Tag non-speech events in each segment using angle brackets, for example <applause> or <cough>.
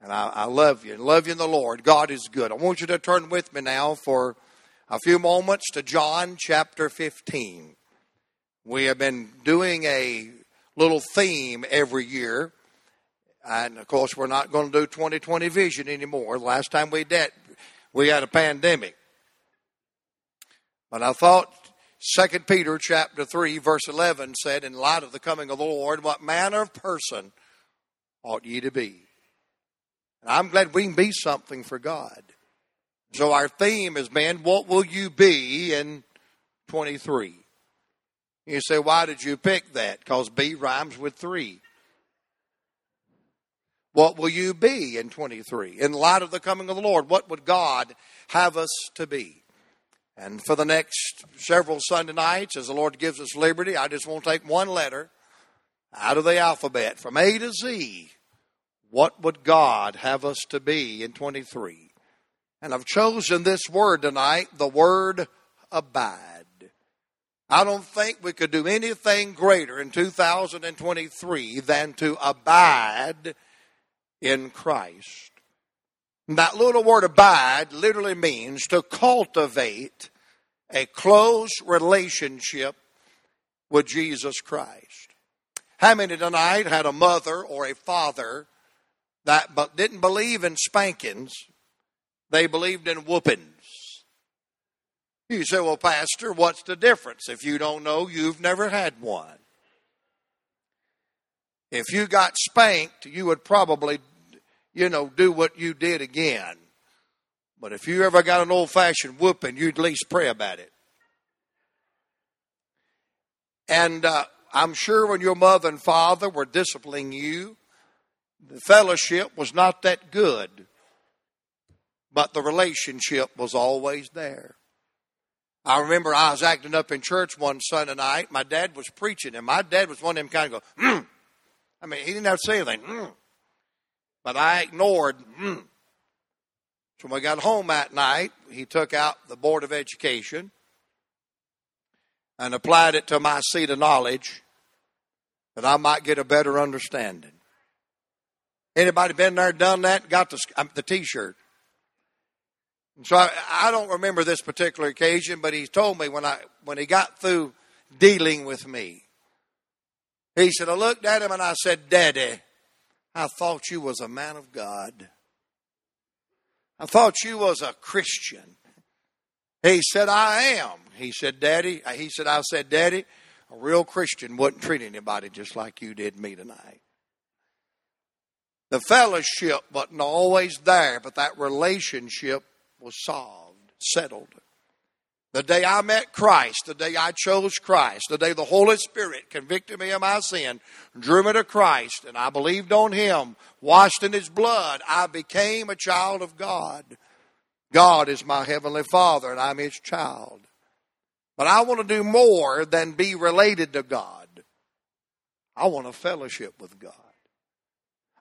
And I, I love you and love you in the Lord. God is good. I want you to turn with me now for a few moments to John chapter 15. We have been doing a little theme every year. And of course, we're not going to do 2020 vision anymore. Last time we did, we had a pandemic. But I thought Second Peter chapter 3 verse 11 said, in light of the coming of the Lord, what manner of person ought ye to be? I'm glad we can be something for God. So our theme has been, what will you be in 23? You say, why did you pick that? Because B rhymes with three. What will you be in 23? In light of the coming of the Lord, what would God have us to be? And for the next several Sunday nights, as the Lord gives us liberty, I just want to take one letter out of the alphabet from A to Z. What would God have us to be in 23? And I've chosen this word tonight, the word abide. I don't think we could do anything greater in 2023 than to abide in Christ. That little word abide literally means to cultivate a close relationship with Jesus Christ. How many tonight had a mother or a father that but didn't believe in spankings, they believed in whoopings? You say, well, Pastor, what's the difference? If you don't know, you've never had one. If you got spanked, you would probably you know, do what you did again. But if you ever got an old fashioned whooping, you'd at least pray about it. And uh, I'm sure when your mother and father were disciplining you, the fellowship was not that good, but the relationship was always there. I remember I was acting up in church one Sunday night. My dad was preaching, and my dad was one of them kind of go, mm. I mean, he didn't have to say anything. Mm. But I ignored. Mm. So when we got home that night, he took out the Board of Education and applied it to my seat of knowledge that I might get a better understanding. Anybody been there, done that, got the, um, the T-shirt? so I, I don't remember this particular occasion, but he told me when I when he got through dealing with me, he said, I looked at him and I said, Daddy, I thought you was a man of God. I thought you was a Christian. He said, I am. He said, Daddy, uh, he said, I said, Daddy, a real Christian wouldn't treat anybody just like you did me tonight. The fellowship wasn't always there, but that relationship was solved, settled. The day I met Christ, the day I chose Christ, the day the Holy Spirit convicted me of my sin, drew me to Christ, and I believed on Him, washed in His blood, I became a child of God. God is my Heavenly Father, and I'm His child. But I want to do more than be related to God. I want a fellowship with God.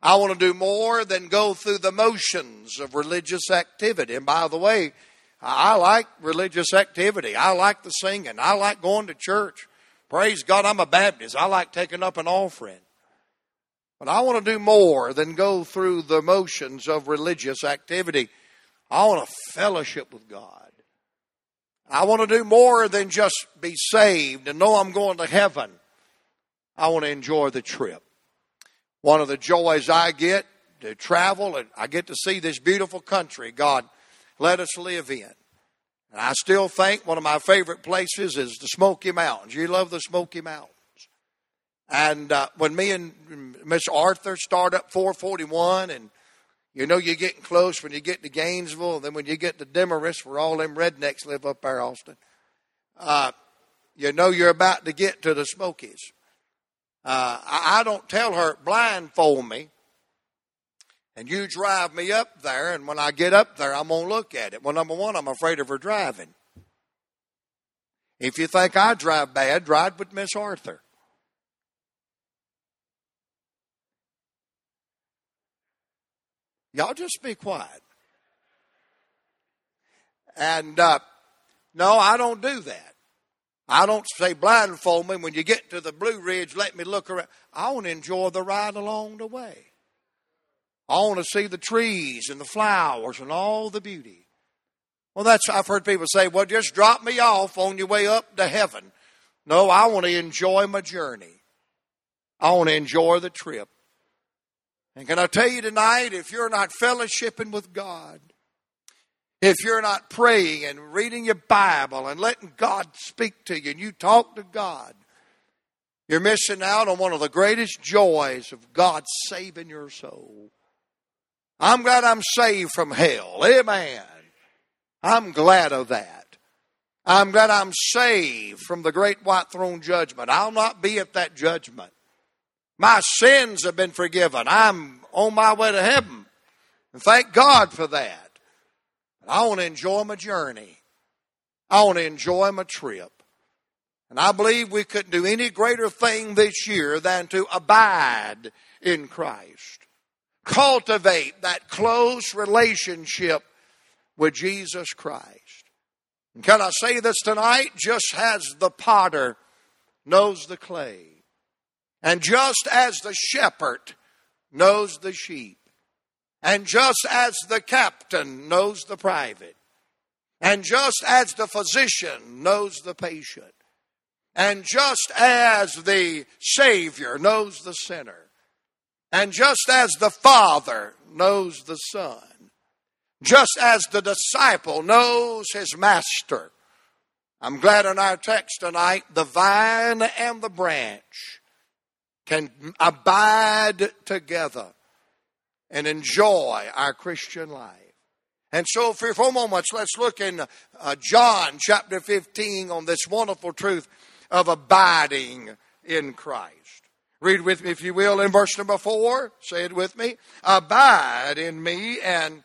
I want to do more than go through the motions of religious activity. And by the way, I like religious activity. I like the singing. I like going to church. Praise God, I'm a Baptist. I like taking up an offering. But I want to do more than go through the motions of religious activity. I want a fellowship with God. I want to do more than just be saved and know I'm going to heaven. I want to enjoy the trip. One of the joys I get to travel and I get to see this beautiful country God let us live in. And I still think one of my favorite places is the Smoky Mountains. You love the Smoky Mountains. And uh, when me and Miss Arthur start up 441, and you know you're getting close when you get to Gainesville, and then when you get to Demorest, where all them rednecks live up there, Austin, uh, you know you're about to get to the Smokies. Uh, I, don't tell her blindfold me and you drive me up there, and when I get up there, I'm going to look at it. Well, number one, I'm afraid of her driving. If you think I drive bad, ride with Miss Arthur. Y'all just be quiet. And uh, no, I don't do that. I don't say blindfold me when you get to the Blue Ridge, let me look around. I want to enjoy the ride along the way. I want to see the trees and the flowers and all the beauty. Well, that's, I've heard people say, well, just drop me off on your way up to heaven. No, I want to enjoy my journey. I want to enjoy the trip. And can I tell you tonight, if you're not fellowshipping with God, if you're not praying and reading your Bible and letting God speak to you and you talk to God, you're missing out on one of the greatest joys of God saving your soul. I'm glad I'm saved from hell. Amen. I'm glad of that. I'm glad I'm saved from the great white throne judgment. I'll not be at that judgment. My sins have been forgiven. I'm on my way to heaven. And thank God for that. I want to enjoy my journey. I want to enjoy my trip. And I believe we couldn't do any greater thing this year than to abide in Christ. Cultivate that close relationship with Jesus Christ. And can I say this tonight? Just as the potter knows the clay, and just as the shepherd knows the sheep, and just as the captain knows the private, and just as the physician knows the patient, and just as the Savior knows the sinner, and just as the Father knows the Son, just as the disciple knows his master, I'm glad in our text tonight, the vine and the branch can abide together and enjoy our Christian life. And so, for few moments, let's look in uh, John chapter 15 on this wonderful truth of abiding in Christ. Read with me, if you will, in verse number four. Say it with me. Abide in me, and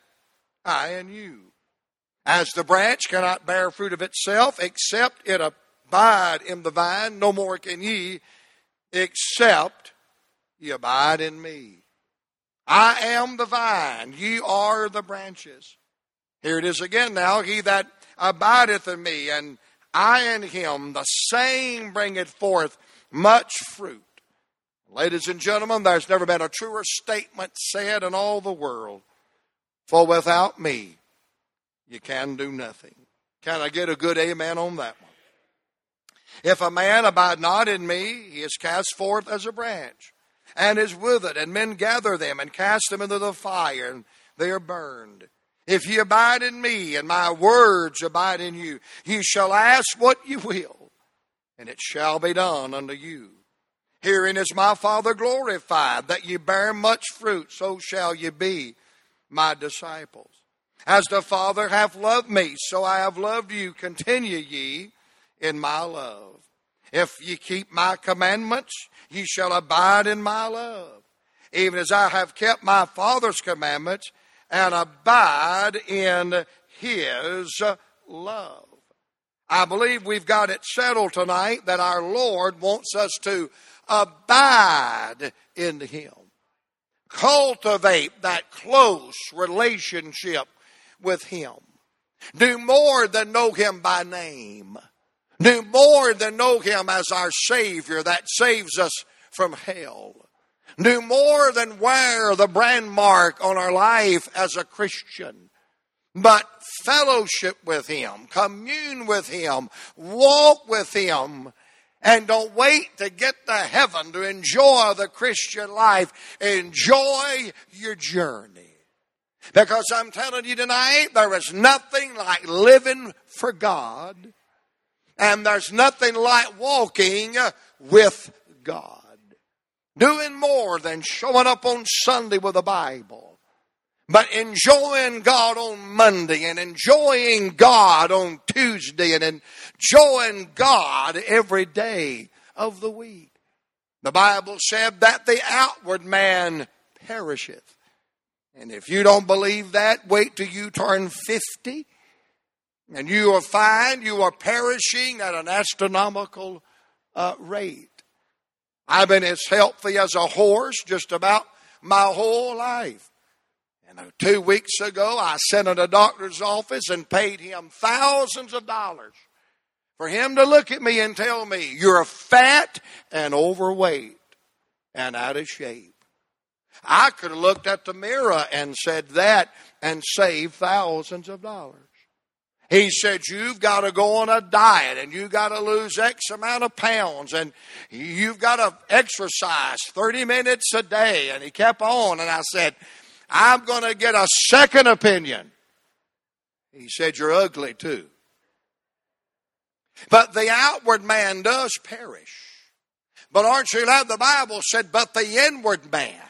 I in you. As the branch cannot bear fruit of itself, except it abide in the vine, no more can ye, except ye abide in me. I am the vine, ye are the branches. Here it is again now. He that abideth in me, and I in him, the same bringeth forth much fruit. Ladies and gentlemen, there's never been a truer statement said in all the world. For without me, you can do nothing. Can I get a good amen on that one? If a man abide not in me, he is cast forth as a branch, and is withered, and men gather them and cast them into the fire, and they are burned. If ye abide in me, and my words abide in you, ye shall ask what ye will, and it shall be done unto you. Herein is my Father glorified, that ye bear much fruit, so shall ye be my disciples. As the Father hath loved me, so I have loved you. Continue ye in my love. If ye keep my commandments, ye shall abide in my love, even as I have kept my Father's commandments and abide in his love. I believe we've got it settled tonight that our Lord wants us to abide in him. Cultivate that close relationship with him. Do more than know him by name. Do more than know him as our Savior that saves us from hell do more than wear the brand mark on our life as a Christian, but fellowship with Him, commune with Him, walk with Him, and don't wait to get to heaven to enjoy the Christian life. Enjoy your journey. Because I'm telling you tonight, there is nothing like living for God, and there's nothing like walking with God. Doing more than showing up on Sunday with a Bible, but enjoying God on Monday and enjoying God on Tuesday and enjoying God every day of the week. The Bible said that the outward man perisheth. And if you don't believe that, wait till you turn 50 and you will find you are perishing at an astronomical uh, rate. I've been as healthy as a horse just about my whole life. And two weeks ago, I sent in a doctor's office and paid him thousands of dollars for him to look at me and tell me, You're fat and overweight and out of shape. I could have looked at the mirror and said that and saved thousands of dollars. He said, You've got to go on a diet and you've got to lose X amount of pounds and you've got to exercise 30 minutes a day. And he kept on. And I said, I'm going to get a second opinion. He said, You're ugly too. But the outward man does perish. But aren't you glad the Bible said, But the inward man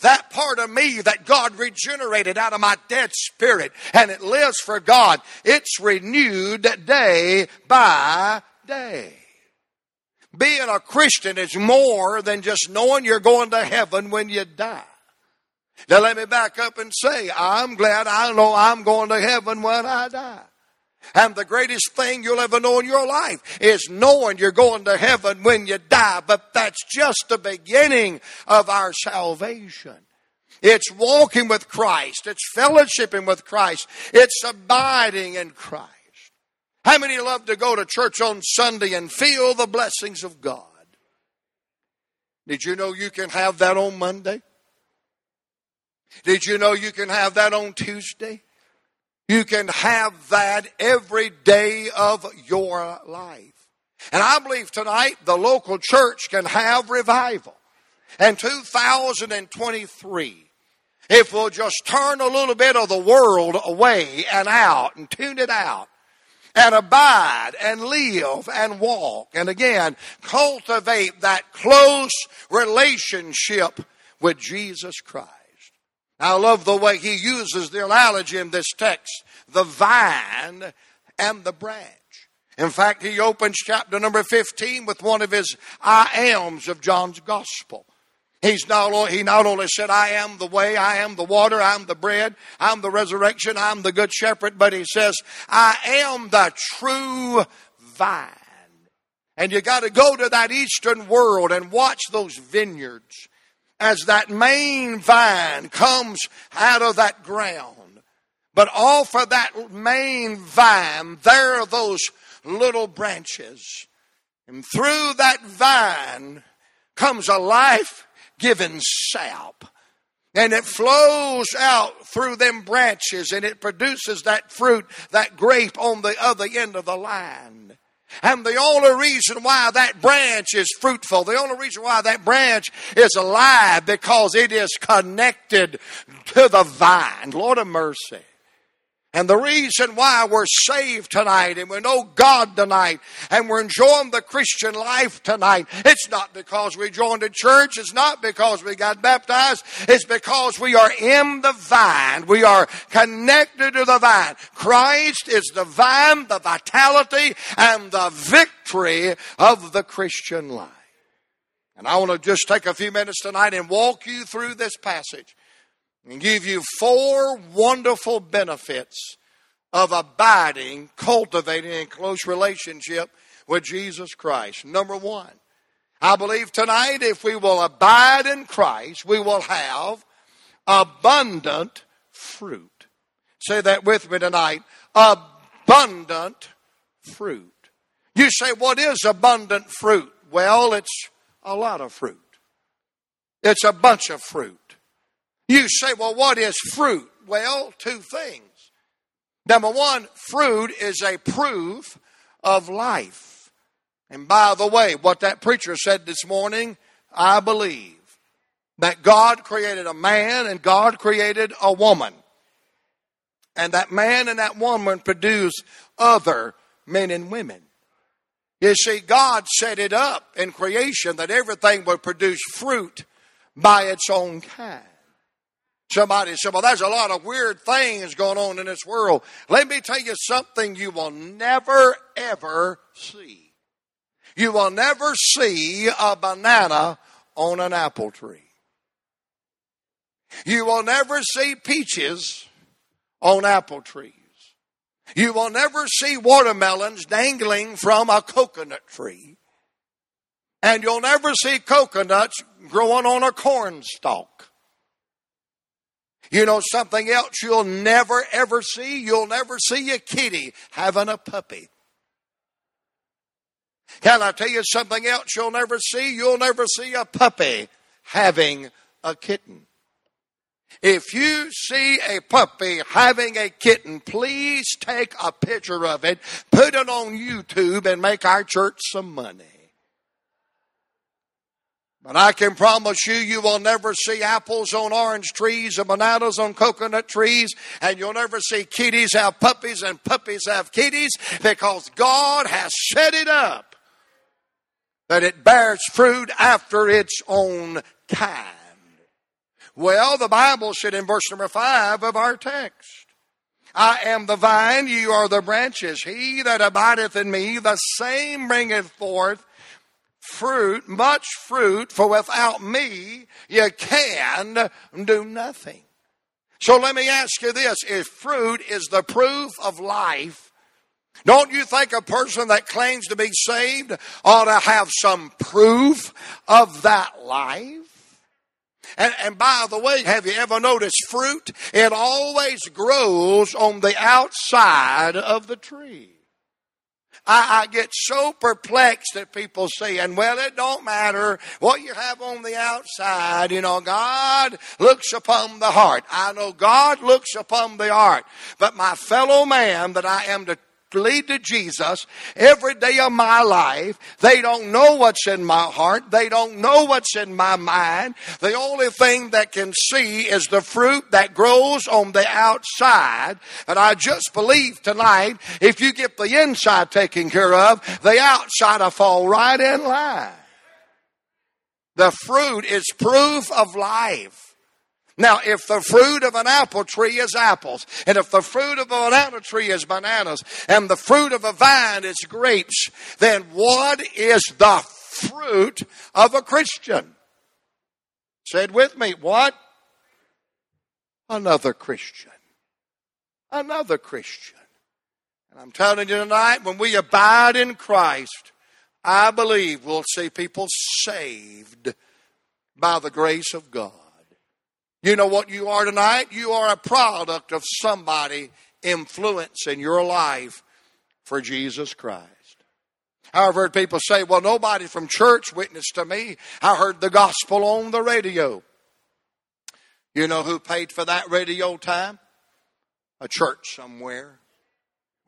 that part of me that God regenerated out of my dead spirit and it lives for God, it's renewed day by day. Being a Christian is more than just knowing you're going to heaven when you die. Now let me back up and say, I'm glad I know I'm going to heaven when I die. And the greatest thing you'll ever know in your life is knowing you're going to heaven when you die. But that's just the beginning of our salvation. It's walking with Christ. It's fellowshipping with Christ. It's abiding in Christ. How many love to go to church on Sunday and feel the blessings of God? Did you know you can have that on Monday? Did you know you can have that on Tuesday? You can have that every day of your life. And I believe tonight the local church can have revival. And 2023, if we'll just turn a little bit of the world away and out and tune it out and abide and live and walk and again cultivate that close relationship with Jesus Christ. I love the way he uses the analogy in this text the vine and the branch. In fact, he opens chapter number 15 with one of his I ams of John's gospel. He's not, he not only said, I am the way, I am the water, I'm the bread, I'm the resurrection, I'm the good shepherd, but he says, I am the true vine. And you got to go to that eastern world and watch those vineyards as that main vine comes out of that ground. But off of that main vine, there are those little branches. And through that vine comes a life giving sap. And it flows out through them branches and it produces that fruit, that grape on the other end of the line. And the only reason why that branch is fruitful, the only reason why that branch is alive, because it is connected to the vine. Lord of mercy. And the reason why we're saved tonight and we know God tonight and we're enjoying the Christian life tonight, it's not because we joined a church, it's not because we got baptized, it's because we are in the vine. We are connected to the vine. Christ is the vine, the vitality, and the victory of the Christian life. And I want to just take a few minutes tonight and walk you through this passage and give you four wonderful benefits of abiding, cultivating in close relationship with Jesus Christ. Number one, I believe tonight if we will abide in Christ, we will have abundant fruit. Say that with me tonight. Abundant fruit. You say, what is abundant fruit? Well, it's a lot of fruit. It's a bunch of fruit. You say, well, what is fruit? Well, two things. Number one, fruit is a proof of life. And by the way, what that preacher said this morning, I believe that God created a man and God created a woman. And that man and that woman produce other men and women. You see, God set it up in creation that everything would produce fruit by its own kind. Somebody said, Well, there's a lot of weird things going on in this world. Let me tell you something you will never, ever see. You will never see a banana on an apple tree. You will never see peaches on apple trees. You will never see watermelons dangling from a coconut tree. And you'll never see coconuts growing on a corn stalk. You know something else you'll never ever see? You'll never see a kitty having a puppy. Can I tell you something else you'll never see? You'll never see a puppy having a kitten. If you see a puppy having a kitten, please take a picture of it, put it on YouTube, and make our church some money. But I can promise you, you will never see apples on orange trees and bananas on coconut trees, and you'll never see kitties have puppies and puppies have kitties because God has set it up that it bears fruit after its own kind. Well, the Bible said in verse number five of our text, I am the vine, you are the branches. He that abideth in me, the same bringeth forth fruit, much fruit, for without me you can do nothing. So let me ask you this if fruit is the proof of life, don't you think a person that claims to be saved ought to have some proof of that life? And, and, by the way, have you ever noticed fruit? It always grows on the outside of the tree. I, I get so perplexed at people saying, well, it don't matter what you have on the outside. You know, God looks upon the heart. I know God looks upon the heart. But my fellow man that I am to lead to Jesus every day of my life. They don't know what's in my heart. They don't know what's in my mind. The only thing that can see is the fruit that grows on the outside. And I just believe tonight, if you get the inside taken care of, the outside will fall right in line. The fruit is proof of life. Now, if the fruit of an apple tree is apples, and if the fruit of a banana tree is bananas, and the fruit of a vine is grapes, then what is the fruit of a Christian? Said with me, what? Another Christian. Another Christian. And I'm telling you tonight, when we abide in Christ, I believe we'll see people saved by the grace of God. You know what you are tonight? You are a product of somebody influencing your life for Jesus Christ. I've heard people say, well, nobody from church witnessed to me. I heard the gospel on the radio. You know who paid for that radio time? A church somewhere.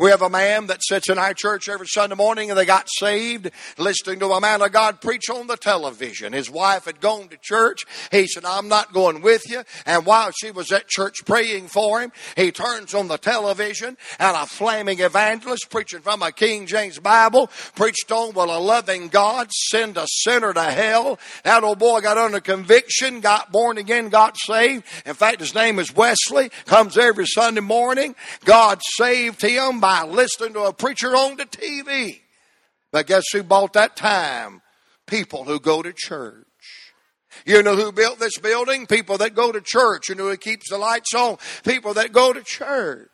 We have a man that sits in our church every Sunday morning and they got saved listening to a man of God preach on the television. His wife had gone to church. He said, I'm not going with you. And while she was at church praying for him, he turns on the television and a flaming evangelist preaching from a King James Bible preached on, will a loving God send a sinner to hell? That old boy got under conviction, got born again, got saved. In fact, his name is Wesley, comes every Sunday morning. God saved him by listening to a preacher on the TV. But guess who bought that time? People who go to church. You know who built this building? People that go to church. You know who keeps the lights on? People that go to church.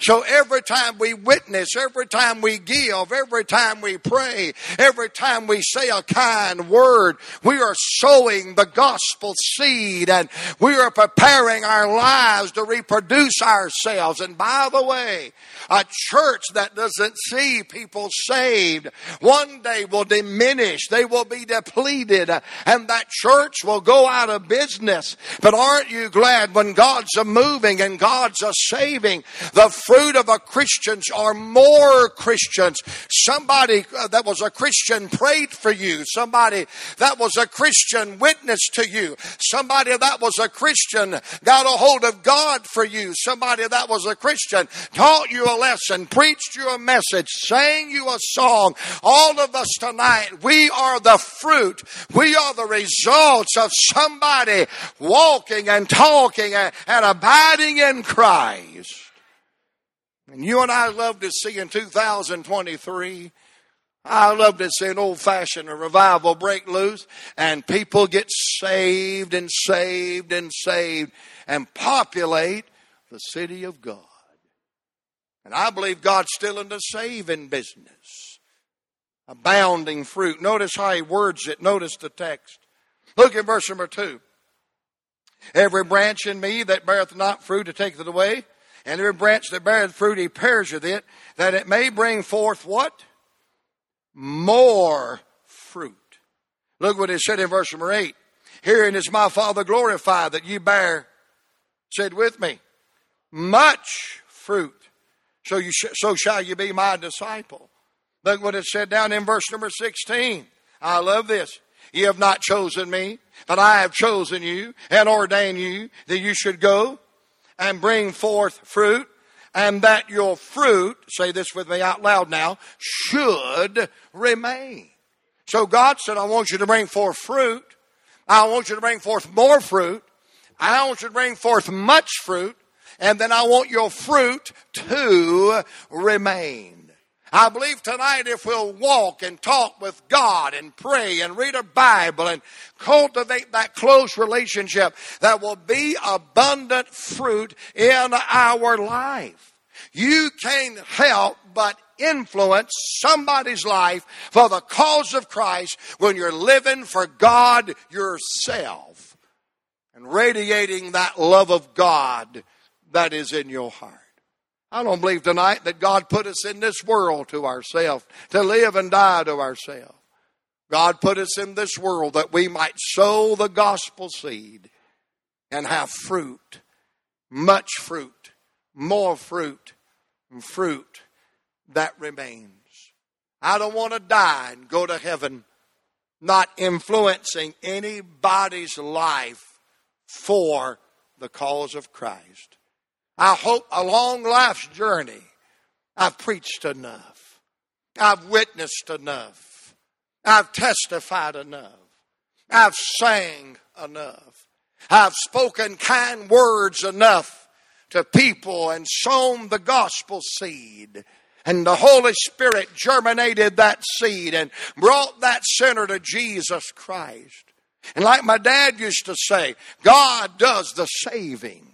So every time we witness, every time we give, every time we pray, every time we say a kind word, we are sowing the gospel seed and we are preparing our lives to reproduce ourselves. And by the way, a church that doesn't see people saved one day will diminish. They will be depleted and that church will go out of business. But aren't you glad when God's a moving and God's a saving? The fruit of a Christians are more Christians. Somebody uh, that was a Christian prayed for you. Somebody that was a Christian witnessed to you. Somebody that was a Christian got a hold of God for you. Somebody that was a Christian taught you a lesson, preached you a message, sang you a song. All of us tonight, we are the fruit. We are the results of somebody walking and talking and, and abiding in Christ. And you and I love to see in 2023, I love to see an old fashioned revival break loose and people get saved and saved and saved and populate the city of God. And I believe God's still in the saving business. Abounding fruit. Notice how he words it. Notice the text. Look at verse number two. Every branch in me that beareth not fruit to take it away, and every branch that beareth fruit he perisheth it, that it may bring forth what? More fruit. Look what it said in verse number 8. Herein is my Father glorified that you bear, said with me, much fruit. So, you sh- so shall you be my disciple. Look what it said down in verse number 16. I love this. You have not chosen me, but I have chosen you and ordained you that you should go and bring forth fruit and that your fruit, say this with me out loud now, should remain. So God said, I want you to bring forth fruit. I want you to bring forth more fruit. I want you to bring forth much fruit. And then I want your fruit to remain. I believe tonight if we'll walk and talk with God and pray and read a Bible and cultivate that close relationship, that will be abundant fruit in our life. You can't help but influence somebody's life for the cause of Christ when you're living for God yourself and radiating that love of God that is in your heart. I don't believe tonight that God put us in this world to ourselves, to live and die to ourselves. God put us in this world that we might sow the gospel seed and have fruit, much fruit, more fruit, and fruit that remains. I don't want to die and go to heaven not influencing anybody's life for the cause of Christ. I hope along life's journey, I've preached enough. I've witnessed enough. I've testified enough. I've sang enough. I've spoken kind words enough to people and sown the gospel seed. And the Holy Spirit germinated that seed and brought that sinner to Jesus Christ. And like my dad used to say, God does the saving.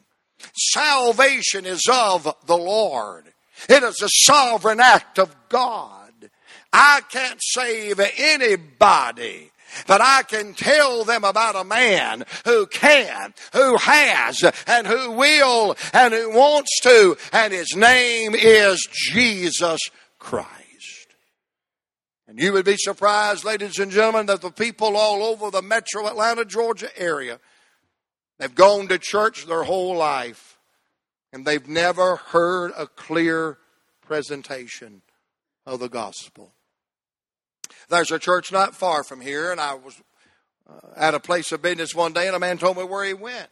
Salvation is of the Lord. It is a sovereign act of God. I can't save anybody. But I can tell them about a man who can, who has, and who will, and who wants to, and his name is Jesus Christ. And you would be surprised, ladies and gentlemen, that the people all over the metro Atlanta, Georgia area They've gone to church their whole life and they've never heard a clear presentation of the gospel. There's a church not far from here, and I was uh, at a place of business one day, and a man told me where he went.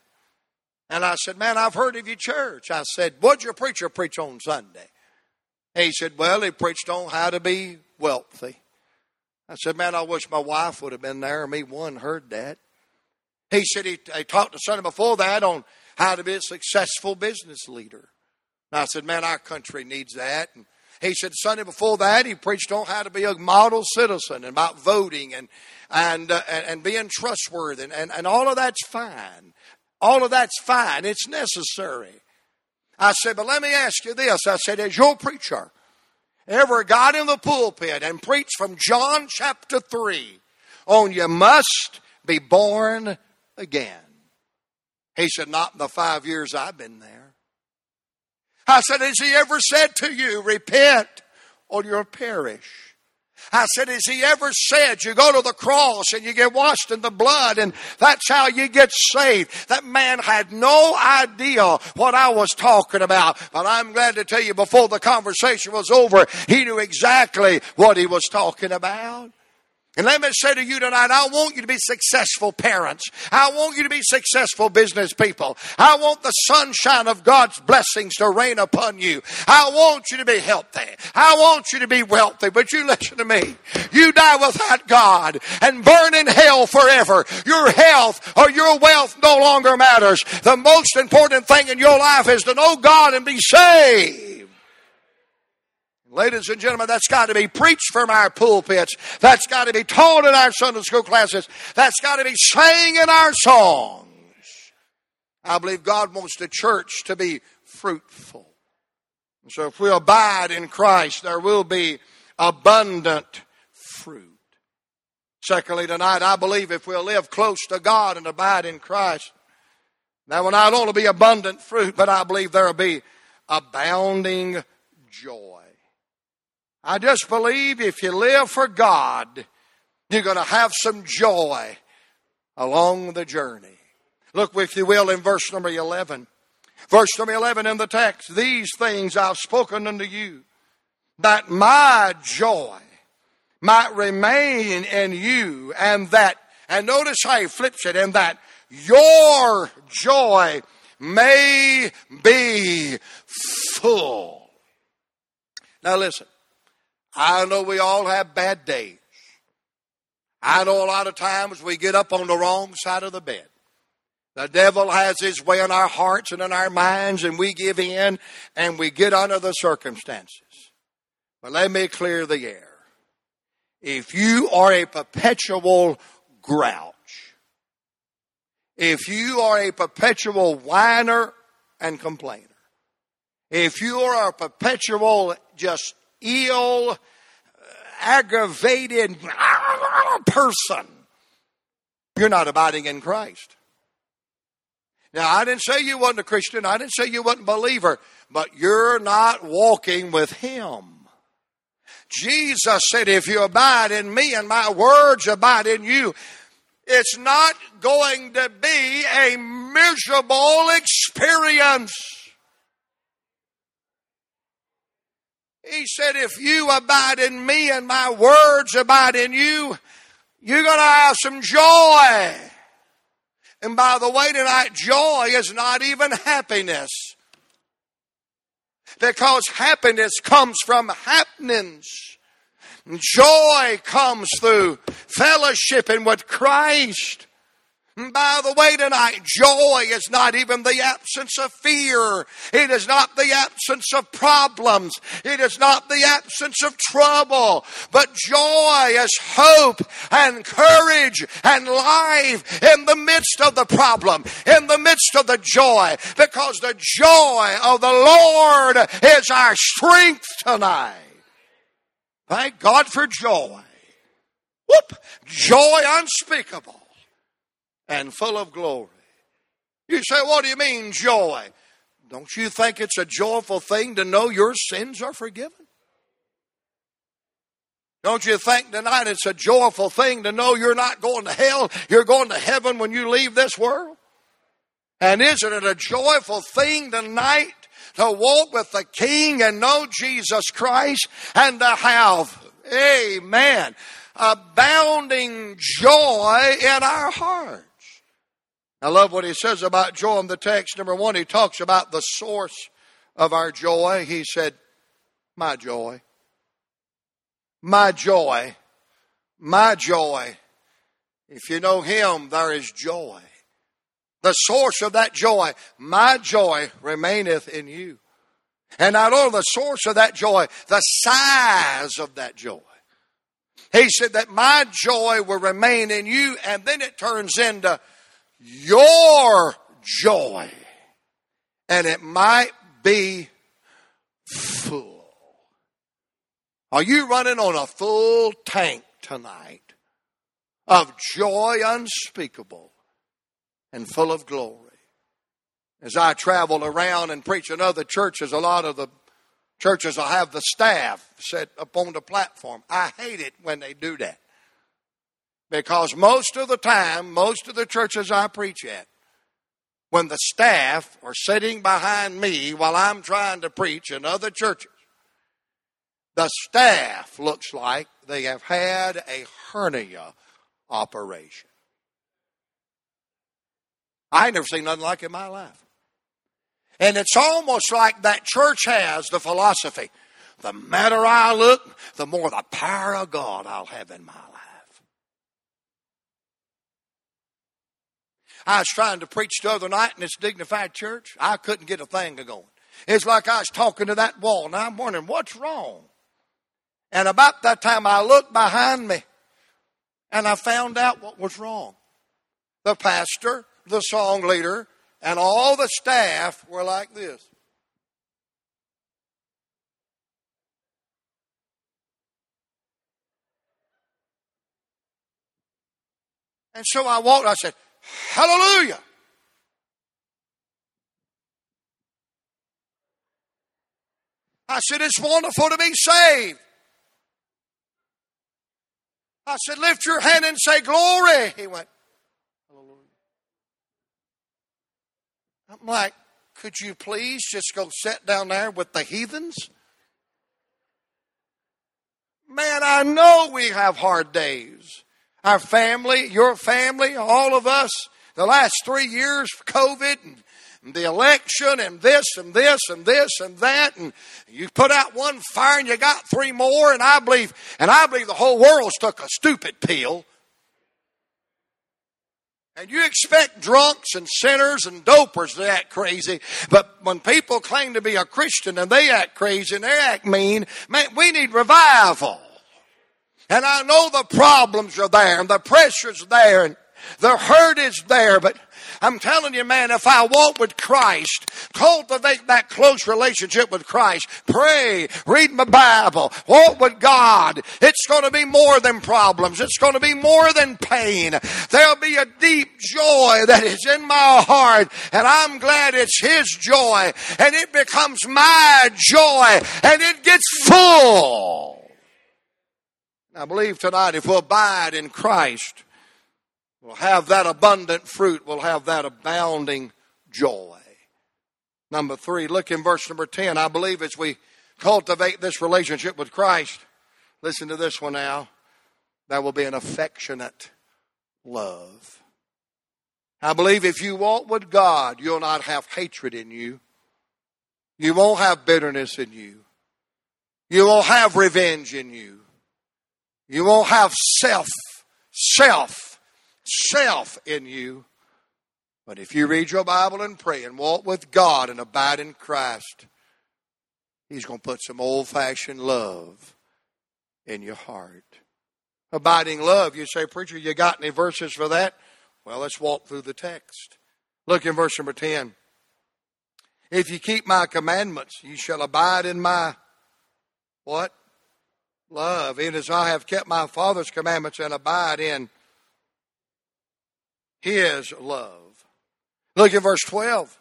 And I said, Man, I've heard of your church. I said, What'd your preacher preach on Sunday? He said, Well, he preached on how to be wealthy. I said, Man, I wish my wife would have been there. Me one heard that. He said he, he talked to Sunday before that on how to be a successful business leader. And I said, man, our country needs that. And he said Sunday before that he preached on how to be a model citizen and about voting and and uh, and, and, being trustworthy and, and, and all of that's fine. All of that's fine. It's necessary. I said, but let me ask you this. I said, as your preacher ever got in the pulpit and preached from John chapter 3 on you must be born again. He said, Not in the five years I've been there. I said, Has he ever said to you, Repent or you'll perish? I said, Has he ever said you go to the cross and you get washed in the blood and that's how you get saved? That man had no idea what I was talking about. But I'm glad to tell you before the conversation was over, he knew exactly what he was talking about. And let me say to you tonight, I want you to be successful parents. I want you to be successful business people. I want the sunshine of God's blessings to rain upon you. I want you to be healthy. I want you to be wealthy. But you listen to me. You die without God and burn in hell forever. Your health or your wealth no longer matters. The most important thing in your life is to know God and be saved. Ladies and gentlemen, that's got to be preached from our pulpits. That's got to be taught in our Sunday school classes. That's got to be sang in our songs. I believe God wants the church to be fruitful. So if we abide in Christ, there will be abundant fruit. Secondly, tonight, I believe if we'll live close to God and abide in Christ, there will not only be abundant fruit, but I believe there will be abounding joy. I just believe if you live for God, you're going to have some joy along the journey. Look, if you will, in verse number 11. Verse number 11 in the text, These things I've spoken unto you, that my joy might remain in you, and that, and notice how he flips it, and that your joy may be full. Now listen, I know we all have bad days. I know a lot of times we get up on the wrong side of the bed. The devil has his way in our hearts and in our minds, and we give in and we get under the circumstances. But let me clear the air. If you are a perpetual grouch, if you are a perpetual whiner and complainer, if you are a perpetual just ill, aggravated person, you're not abiding in Christ. Now, I didn't say you wasn't a Christian. I didn't say you wasn't a believer, but you're not walking with Him. Jesus said, if you abide in me and my words abide in you, it's not going to be a miserable experience. He said, if you abide in me and my words abide in you, you're going to have some joy. And by the way, tonight, joy is not even happiness. Because happiness comes from happenings. Joy comes through fellowshipping with Christ. By the way, tonight, joy is not even the absence of fear. It is not the absence of problems. It is not the absence of trouble. But joy is hope and courage and life in the midst of the problem, in the midst of the joy, because the joy of the Lord is our strength tonight. Thank God for joy. Whoop! Joy unspeakable and full of glory. You say, what do you mean joy? Don't you think it's a joyful thing to know your sins are forgiven? Don't you think tonight it's a joyful thing to know you're not going to hell, you're going to heaven when you leave this world? And isn't it a joyful thing tonight to walk with the King and know Jesus Christ and to have, amen, abounding joy in our heart? I love what he says about joy in the text. Number one, he talks about the source of our joy. He said, My joy. My joy. My joy. If you know him, there is joy. The source of that joy, my joy remaineth in you. And not only the source of that joy, the size of that joy. He said that my joy will remain in you, and then it turns into your joy. And it might be full. Are you running on a full tank tonight of joy unspeakable and full of glory? As I travel around and preach in other churches, a lot of the churches will have the staff set up on the platform. I hate it when they do that. Because most of the time, most of the churches I preach at, when the staff are sitting behind me while I'm trying to preach in other churches, the staff looks like they have had a hernia operation. I never seen nothing like it in my life. And it's almost like that church has the philosophy the madder I look, the more the power of God I'll have in my life. I was trying to preach the other night in this dignified church. I couldn't get a thing going. It's like I was talking to that wall, and I'm wondering what's wrong. And about that time, I looked behind me, and I found out what was wrong. The pastor, the song leader, and all the staff were like this. And so I walked, I said, Hallelujah. I said, It's wonderful to be saved. I said, Lift your hand and say, Glory. He went, Hallelujah. I'm like, Could you please just go sit down there with the heathens? Man, I know we have hard days. Our family, your family, all of us, the last three years, COVID and the election and this and this and this and that and you put out one fire and you got three more and I believe and I believe the whole world's took a stupid pill. And you expect drunks and sinners and dopers to act crazy, but when people claim to be a Christian and they act crazy and they act mean, man, we need revival. And I know the problems are there and the pressure's there and the hurt is there, but I'm telling you, man, if I walk with Christ, cultivate that close relationship with Christ, pray, read my Bible, walk with God, it's going to be more than problems. It's going to be more than pain. There'll be a deep joy that is in my heart, and I'm glad it's His joy, and it becomes my joy, and it gets full. I believe tonight if we'll abide in Christ, We'll have that abundant fruit. We'll have that abounding joy. Number three, look in verse number 10. I believe as we cultivate this relationship with Christ, listen to this one now. There will be an affectionate love. I believe if you walk with God, you'll not have hatred in you. You won't have bitterness in you. You won't have revenge in you. You won't have self, self self in you. But if you read your Bible and pray and walk with God and abide in Christ, He's going to put some old fashioned love in your heart. Abiding love, you say, Preacher, you got any verses for that? Well, let's walk through the text. Look in verse number 10. If you keep my commandments, you shall abide in my what? Love. Even as I have kept my Father's commandments and abide in his love. Look at verse 12.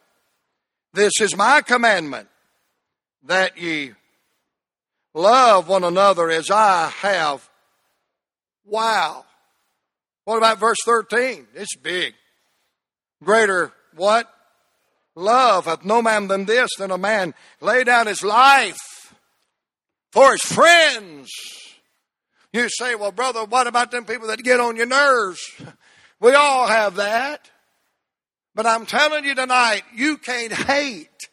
This is my commandment that ye love one another as I have. Wow. What about verse 13? It's big. Greater what? Love hath no man than this, than a man lay down his life for his friends. You say, well, brother, what about them people that get on your nerves? <laughs> We all have that. But I'm telling you tonight, you can't hate.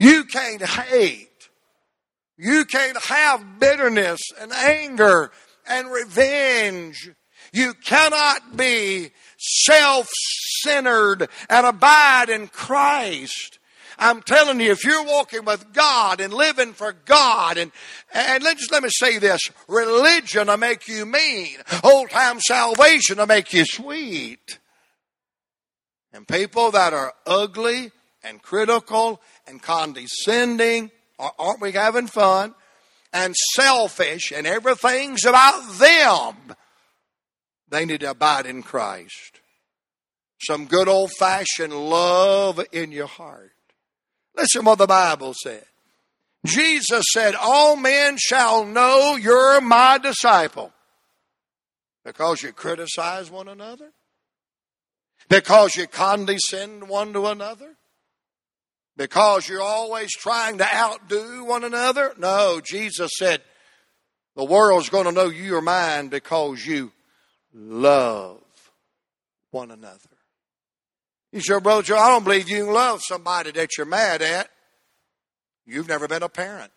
You can't hate. You can't have bitterness and anger and revenge. You cannot be self-centered and abide in Christ. I'm telling you, if you're walking with God and living for God, and, and let, just let me say this religion will make you mean, old time salvation will make you sweet. And people that are ugly and critical and condescending, aren't we having fun? And selfish and everything's about them. They need to abide in Christ. Some good old fashioned love in your heart. Listen what the Bible said. Jesus said, All men shall know you're my disciple because you criticize one another, because you condescend one to another, because you're always trying to outdo one another. No, Jesus said, The world's going to know you are mine because you love one another. You say, Brother Joe, I don't believe you can love somebody that you're mad at. You've never been a parent.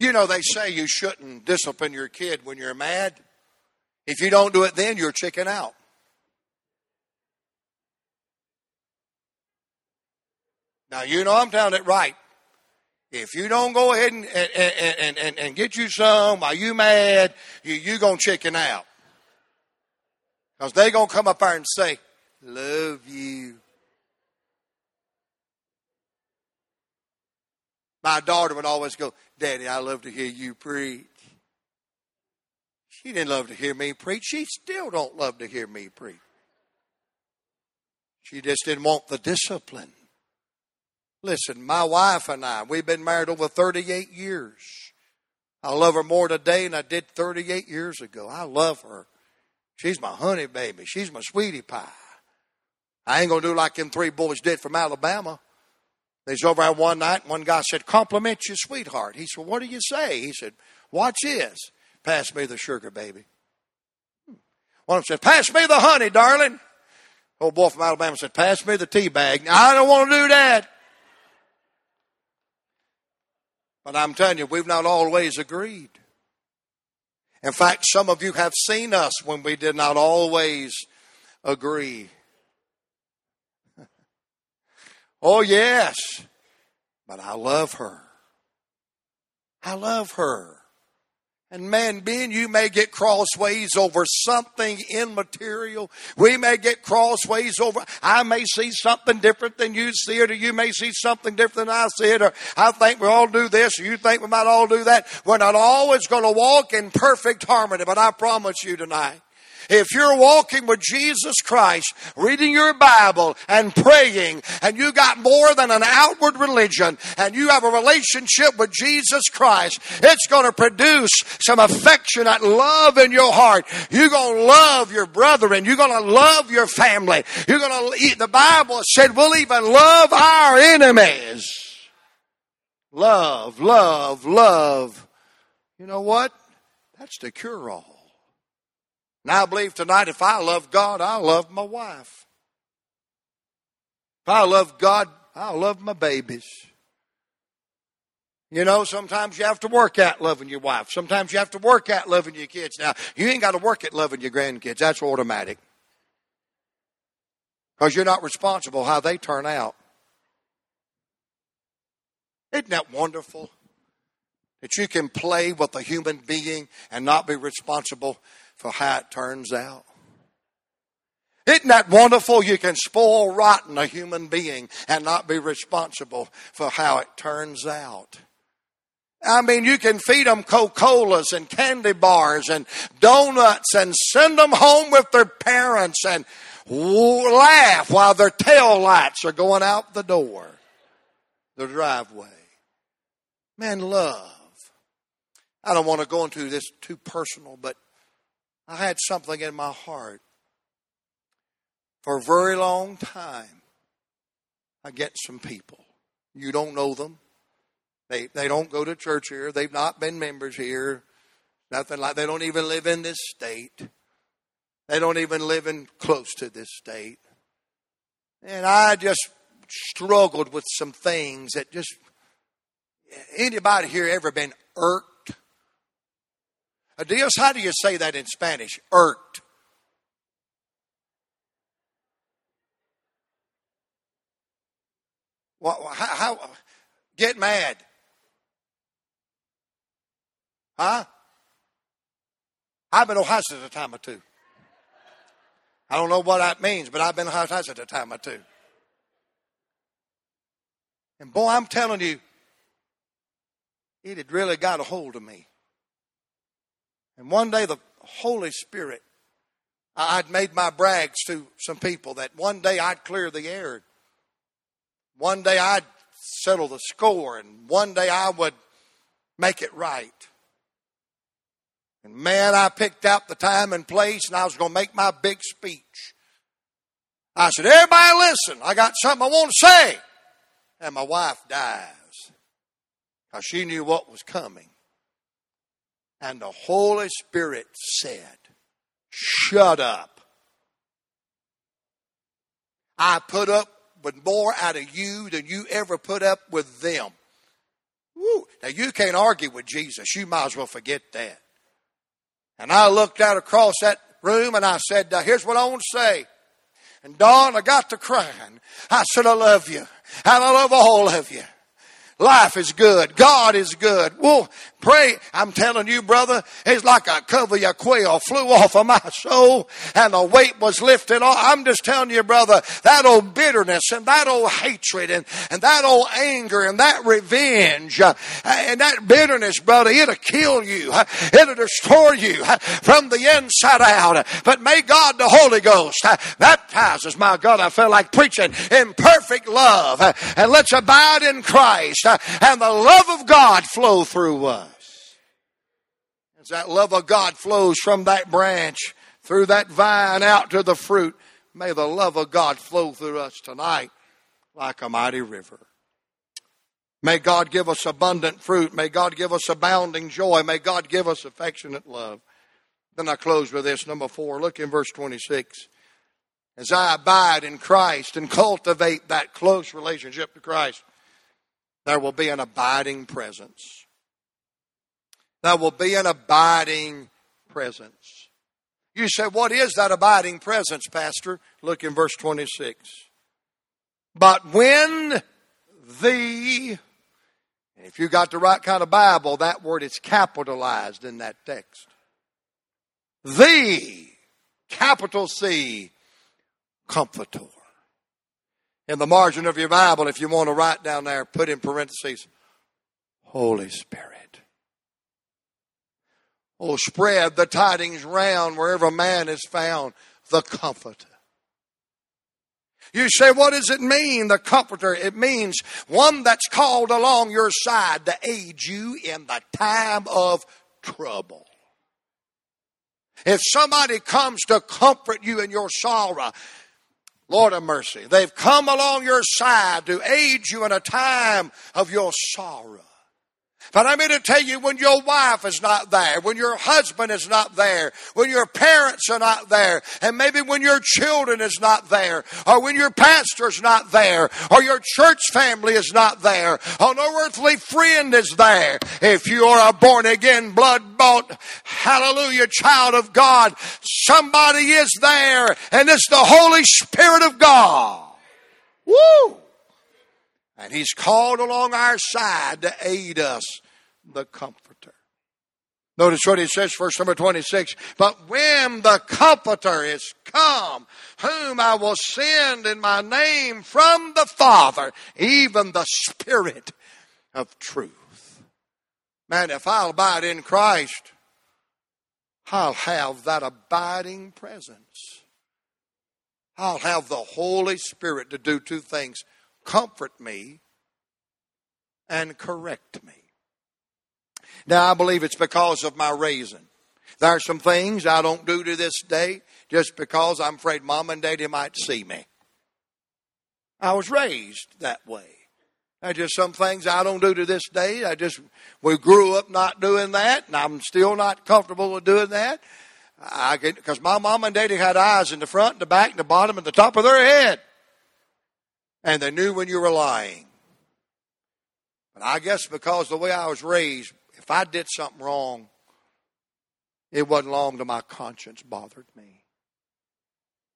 You know, they say you shouldn't discipline your kid when you're mad. If you don't do it then, you're chicken out. Now, you know I'm telling it right. If you don't go ahead and, and, and, and, and get you some while you mad, you, you going to chicken out. Because they're going to come up there and say, Love you. My daughter would always go, Daddy, I love to hear you preach. She didn't love to hear me preach. She still don't love to hear me preach. She just didn't want the discipline. Listen, my wife and I, we've been married over 38 years. I love her more today than I did 38 years ago. I love her. She's my honey baby. She's my sweetie pie. I ain't gonna do like them three boys did from Alabama. They was over there one night, and one guy said, compliment your sweetheart. He said, what do you say? He said, watch this. Pass me the sugar, baby. Hmm. One of them said, pass me the honey, darling. Old boy from Alabama said, pass me the tea bag. I don't want to do that. But I'm telling you, we've not always agreed. In fact, some of you have seen us when we did not always agree. <laughs> oh, yes, but I love her. I love her. And man, being you may get crossways over something immaterial. We may get crossways over, I may see something different than you see it, or you may see something different than I see it, or I think we all do this, or you think we might all do that. We're not always going to walk in perfect harmony, but I promise you tonight, if you're walking with Jesus Christ, reading your Bible and praying, and you got more than an outward religion, and you have a relationship with Jesus Christ, it's going to produce some affectionate love in your heart. You're going to love your brethren. You're going to love your family. You're going to, the Bible said we'll even love our enemies. Love, love, love. You know what? That's the cure all. Now I believe tonight if I love God, I'll love my wife. If I love God, I'll love my babies. You know, sometimes you have to work at loving your wife. Sometimes you have to work at loving your kids. Now, you ain't got to work at loving your grandkids. That's automatic. Because you're not responsible how they turn out. Isn't that wonderful? That you can play with a human being and not be responsible for how it turns out. Isn't that wonderful? You can spoil rotten a human being and not be responsible for how it turns out. I mean, you can feed them Coca-Colas and candy bars and donuts and send them home with their parents and laugh while their tail lights are going out the door, the driveway. Man, love. I don't want to go into this too personal, but I had something in my heart. For a very long time, I get some people. You don't know them. They, they don't go to church here. They've not been members here. Nothing like they don't even live in this state. They don't even live in close to this state. And I just struggled with some things that just anybody here ever been irked Dios, how do you say that in Spanish? Irked. Well, how, how get mad? Huh? I've been Ohio at a time or two. I don't know what that means, but I've been Ohio at a time or two. And boy, I'm telling you, it had really got a hold of me. And one day the Holy Spirit, I'd made my brags to some people that one day I'd clear the air. One day I'd settle the score, and one day I would make it right. And man, I picked out the time and place, and I was going to make my big speech. I said, Everybody listen, I got something I want to say. And my wife dies because she knew what was coming. And the Holy Spirit said, Shut up. I put up with more out of you than you ever put up with them. Woo. Now, you can't argue with Jesus. You might as well forget that. And I looked out across that room and I said, Now, Here's what I want to say. And Don, I got to crying. I said, I love you. And I love all of you. Life is good. God is good. Well, pray. I'm telling you, brother, it's like a cover of your quail flew off of my soul and the weight was lifted off. I'm just telling you, brother, that old bitterness and that old hatred and, and that old anger and that revenge uh, and that bitterness, brother, it'll kill you. Uh, it'll destroy you uh, from the inside out. But may God, the Holy Ghost, uh, baptizes, my God, I feel like preaching in perfect love. And let's abide in Christ and the love of God flow through us. As that love of God flows from that branch through that vine out to the fruit. May the love of God flow through us tonight like a mighty river. May God give us abundant fruit. May God give us abounding joy. May God give us affectionate love. Then I close with this, number four. Look in verse 26. As I abide in Christ and cultivate that close relationship to Christ, there will be an abiding presence. There will be an abiding presence. You say, what is that abiding presence, Pastor? Look in verse 26. But when the if you got the right kind of Bible, that word is capitalized in that text. The, capital C, Comforter. In the margin of your Bible, if you want to write down there, put in parentheses, Holy Spirit. Oh, spread the tidings round wherever man is found, the Comforter. You say, what does it mean, the comforter? It means one that's called along your side to aid you in the time of trouble. If somebody comes to comfort you in your sorrow, Lord of mercy, they've come along your side to aid you in a time of your sorrow. But I'm here to tell you when your wife is not there, when your husband is not there, when your parents are not there, and maybe when your children is not there, or when your pastor is not there, or your church family is not there, or no earthly friend is there. If you are a born again, blood bought, hallelujah, child of God, somebody is there, and it's the Holy Spirit of God. Woo! And He's called along our side to aid us the Comforter. Notice what he says, verse number 26. But when the Comforter is come, whom I will send in my name from the Father, even the Spirit of truth. Man, if I'll abide in Christ, I'll have that abiding presence. I'll have the Holy Spirit to do two things comfort me and correct me. Now, I believe it's because of my raising. There are some things I don't do to this day just because I'm afraid mom and daddy might see me. I was raised that way. There's just some things I don't do to this day. I just, we grew up not doing that, and I'm still not comfortable with doing that. I because my mom and daddy had eyes in the front, the back, the bottom, and the top of their head. And they knew when you were lying. But I guess because the way I was raised, if I did something wrong, it wasn't long till my conscience bothered me.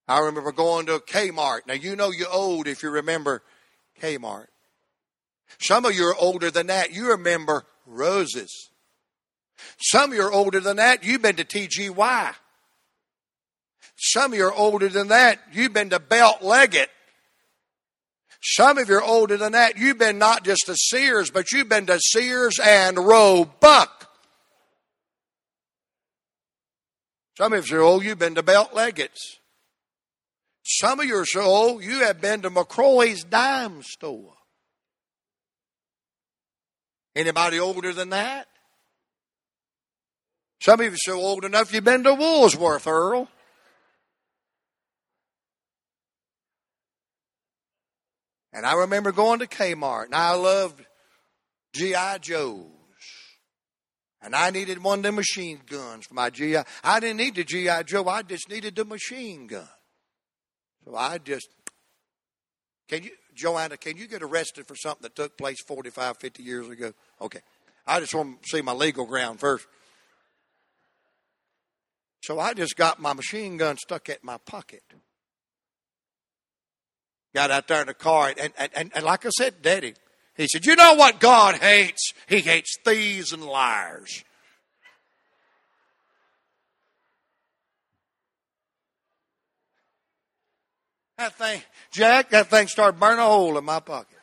I remember going to Kmart. Now, you know you're old if you remember Kmart. Some of you are older than that. You remember Roses. Some of you are older than that. You've been to TGY. Some of you are older than that. You've been to Belk Leggett. Some of you are older than that. You've been not just to Sears, but you've been to Sears and Roebuck. Some of you are old, you've been to Belk Leggett's. Some of you are so old, you have been to McCrory's dime store. Anybody older than that? Some of you are so old enough you've been to Woolsworth, Earl. And I remember going to Kmart, and I loved G.I. Joes. And I needed one of the machine guns for my GI. I didn't need the GI Joe. I just needed the machine gun. So I just can you Joanna, can you get arrested for something that took place 45, 50 years ago? Okay. I just want to see my legal ground first. So I just got my machine gun stuck at my pocket got out there in the car, and, and, and, and like I said, Daddy, he said, You know what God hates? He hates thieves and liars. That thing, Jack, that thing started burning a hole in my pocket.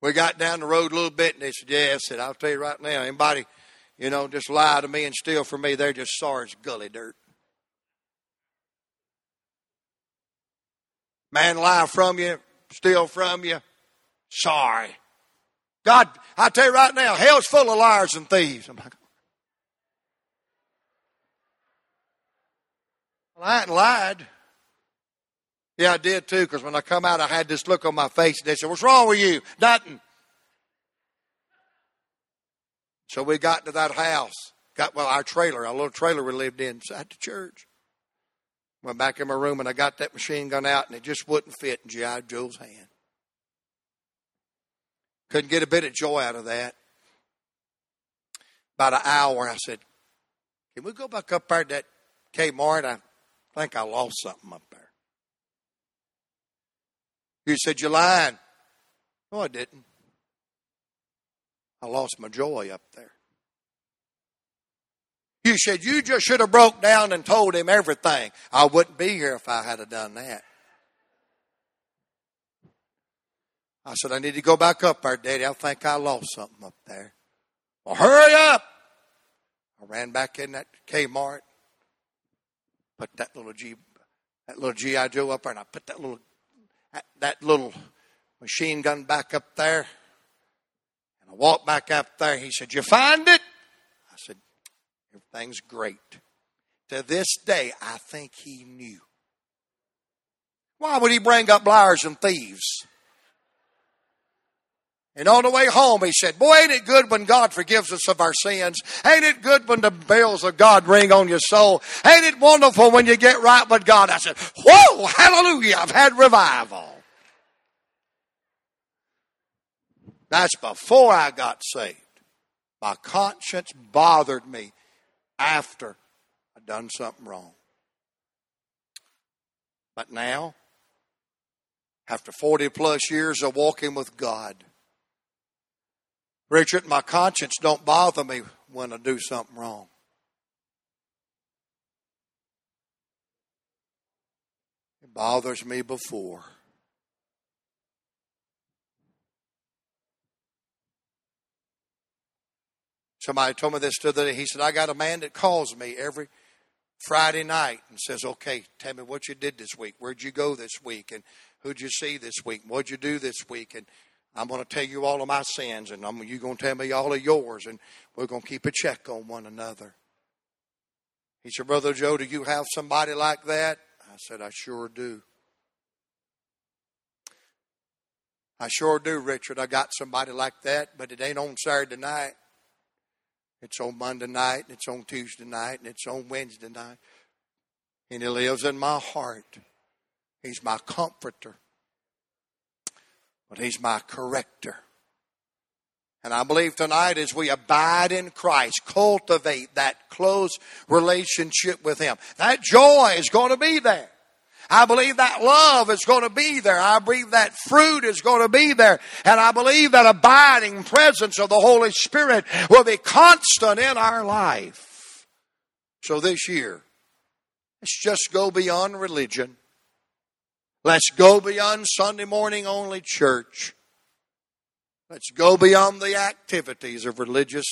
We got down the road a little bit, and they said, Yeah, I said, I'll tell you right now, anybody, you know, just lie to me and steal from me, they're just sorry as gully dirt. Man lie from you, steal from you. Sorry. God, I tell you right now, hell's full of liars and thieves. I'm like, Well, I hadn't lied. Yeah, I did too, because when I come out, I had this look on my face, and they said, What's wrong with you? Nothing. So we got to that house. Got, well, our trailer, our little trailer we lived in inside the church. Went back in my room, and I got that machine gun out, and it just wouldn't fit in G.I. Joe's hand. Couldn't get a bit of joy out of that. About an hour, I said, Can we go back up there to that Kmart? I think I lost something up there. You said, You lying. No, I didn't. I lost my joy up there. You said you just should have broke down and told him everything. I wouldn't be here if I had done that. I said, I need to go back up there, Daddy. I think I lost something up there. Well, hurry up. I ran back in that Kmart, put that little G, that little GI Joe up there, and I put that little, that, that little machine gun back up there. And I walked back up there. He said, "You find it?" "Everything's great." To this day, I think he knew. Why would he bring up liars and thieves? And on the way home, he said, Boy, ain't it good when God forgives us of our sins? Ain't it good when the bells of God ring on your soul? Ain't it wonderful when you get right with God? I said, Whoa, hallelujah, I've had revival. That's before I got saved. My conscience bothered me after I'd done something wrong. But now, after 40 plus years of walking with God, Richard, my conscience don't bother me when I do something wrong. It bothers me before. Somebody told me this the other day. He said, I got a man that calls me every Friday night and says, Okay, tell me what you did this week. Where'd you go this week? And who'd you see this week? What'd you do this week? And I'm going to tell you all of my sins, and I'm, you're going to tell me all of yours, and we're going to keep a check on one another. He said, Brother Joe, do you have somebody like that? I said, I sure do. I sure do, Richard. I got somebody like that, but it ain't on Saturday night. It's on Monday night, and it's on Tuesday night, and it's on Wednesday night. And he lives in my heart. He's my comforter but He's my corrector. And I believe tonight as we abide in Christ, cultivate that close relationship with Him, that joy is going to be there. I believe that love is going to be there. I believe that fruit is going to be there. And I believe that abiding presence of the Holy Spirit will be constant in our life. So this year, let's just go beyond religion. Let's go beyond Sunday morning only church. Let's go beyond the activities of religious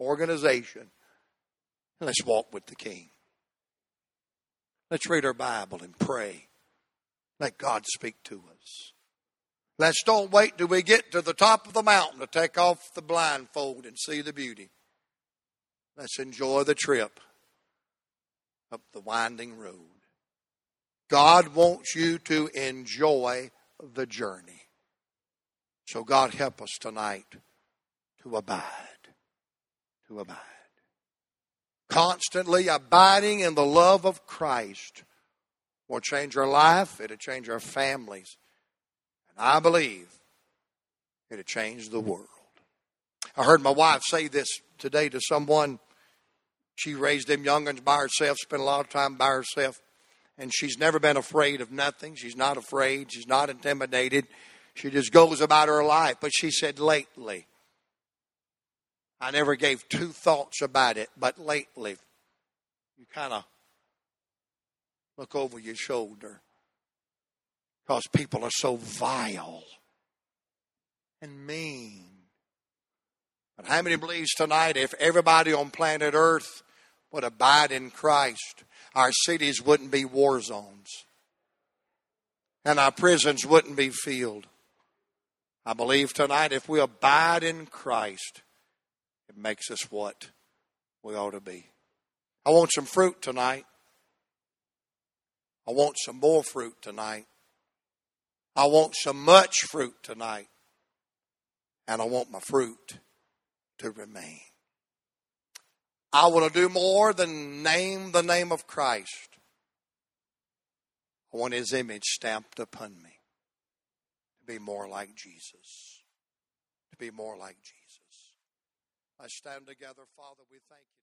organization. Let's walk with the King. Let's read our Bible and pray. Let God speak to us. Let's don't wait till we get to the top of the mountain to take off the blindfold and see the beauty. Let's enjoy the trip up the winding road. God wants you to enjoy the journey. So, God, help us tonight to abide. To abide. Constantly abiding in the love of Christ will change our life, it'll change our families. And I believe it'll change the world. I heard my wife say this today to someone. She raised them youngins by herself, spent a lot of time by herself and she's never been afraid of nothing. She's not afraid. She's not intimidated. She just goes about her life. But she said, lately, I never gave two thoughts about it, but lately, you kind of look over your shoulder because people are so vile and mean. But how many believes tonight if everybody on planet Earth would abide in Christ, our cities wouldn't be war zones and our prisons wouldn't be filled. I believe tonight if we abide in Christ, it makes us what we ought to be. I want some fruit tonight. I want some more fruit tonight. I want some much fruit tonight. And I want my fruit to remain. I want to do more than name the name of Christ. I want his image stamped upon me to be more like Jesus. To be more like Jesus. I stand together, Father, we thank you.